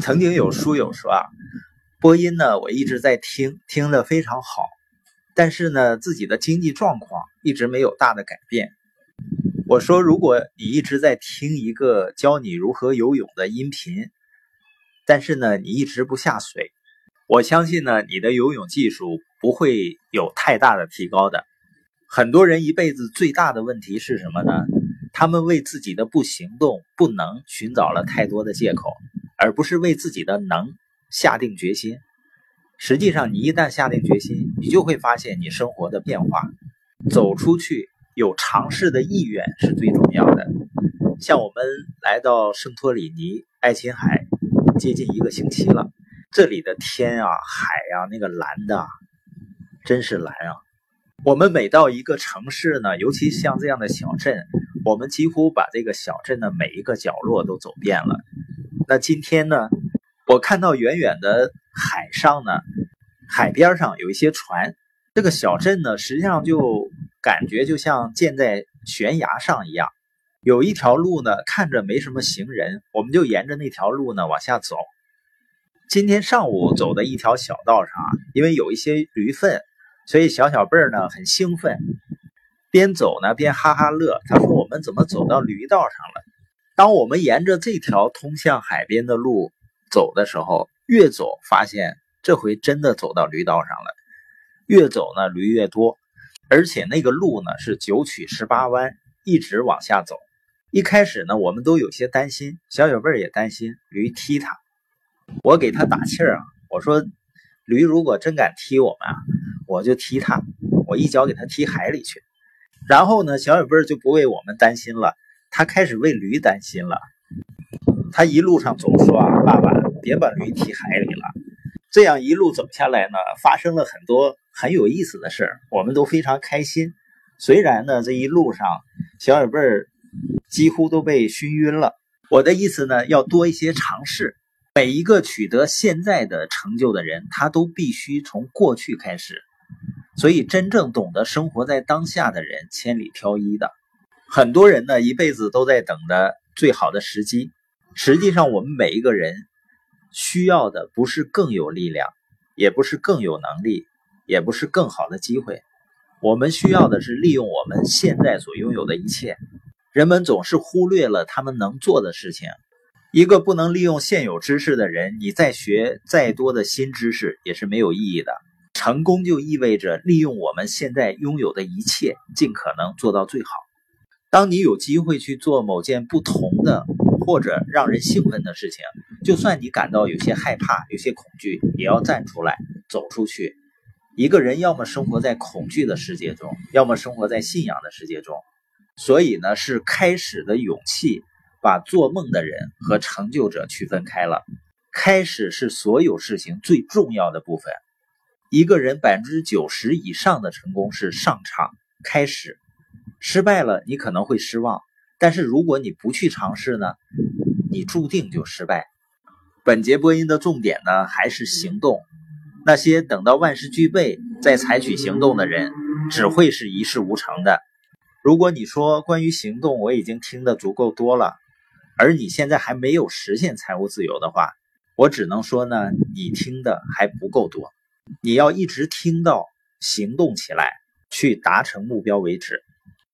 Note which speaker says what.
Speaker 1: 曾经有书友说啊，播音呢，我一直在听，听得非常好，但是呢，自己的经济状况一直没有大的改变。我说，如果你一直在听一个教你如何游泳的音频，但是呢，你一直不下水，我相信呢，你的游泳技术不会有太大的提高的。很多人一辈子最大的问题是什么呢？他们为自己的不行动、不能寻找了太多的借口，而不是为自己的能下定决心。实际上，你一旦下定决心，你就会发现你生活的变化，走出去。有尝试的意愿是最重要的。像我们来到圣托里尼爱琴海，接近一个星期了。这里的天啊，海啊，那个蓝的，真是蓝啊！我们每到一个城市呢，尤其像这样的小镇，我们几乎把这个小镇的每一个角落都走遍了。那今天呢，我看到远远的海上呢，海边上有一些船。这个小镇呢，实际上就。感觉就像建在悬崖上一样，有一条路呢，看着没什么行人，我们就沿着那条路呢往下走。今天上午走的一条小道上啊，因为有一些驴粪，所以小小贝儿呢很兴奋，边走呢边哈哈乐。他说：“我们怎么走到驴道上了？”当我们沿着这条通向海边的路走的时候，越走发现这回真的走到驴道上了，越走呢驴越多。而且那个路呢是九曲十八弯，一直往下走。一开始呢，我们都有些担心，小小贝儿也担心驴踢他。我给他打气儿啊，我说驴如果真敢踢我们啊，我就踢他，我一脚给他踢海里去。然后呢，小小贝儿就不为我们担心了，他开始为驴担心了。他一路上总说啊，爸爸别把驴踢海里了。这样一路走下来呢，发生了很多。很有意思的事儿，我们都非常开心。虽然呢，这一路上小耳贝儿几乎都被熏晕了。我的意思呢，要多一些尝试。每一个取得现在的成就的人，他都必须从过去开始。所以，真正懂得生活在当下的人，千里挑一的。很多人呢，一辈子都在等的最好的时机。实际上，我们每一个人需要的不是更有力量，也不是更有能力。也不是更好的机会，我们需要的是利用我们现在所拥有的一切。人们总是忽略了他们能做的事情。一个不能利用现有知识的人，你再学再多的新知识也是没有意义的。成功就意味着利用我们现在拥有的一切，尽可能做到最好。当你有机会去做某件不同的或者让人兴奋的事情，就算你感到有些害怕、有些恐惧，也要站出来，走出去。一个人要么生活在恐惧的世界中，要么生活在信仰的世界中。所以呢，是开始的勇气把做梦的人和成就者区分开了。开始是所有事情最重要的部分。一个人百分之九十以上的成功是上场开始，失败了你可能会失望，但是如果你不去尝试呢，你注定就失败。本节播音的重点呢，还是行动。那些等到万事俱备再采取行动的人，只会是一事无成的。如果你说关于行动我已经听得足够多了，而你现在还没有实现财务自由的话，我只能说呢，你听的还不够多。你要一直听到行动起来，去达成目标为止。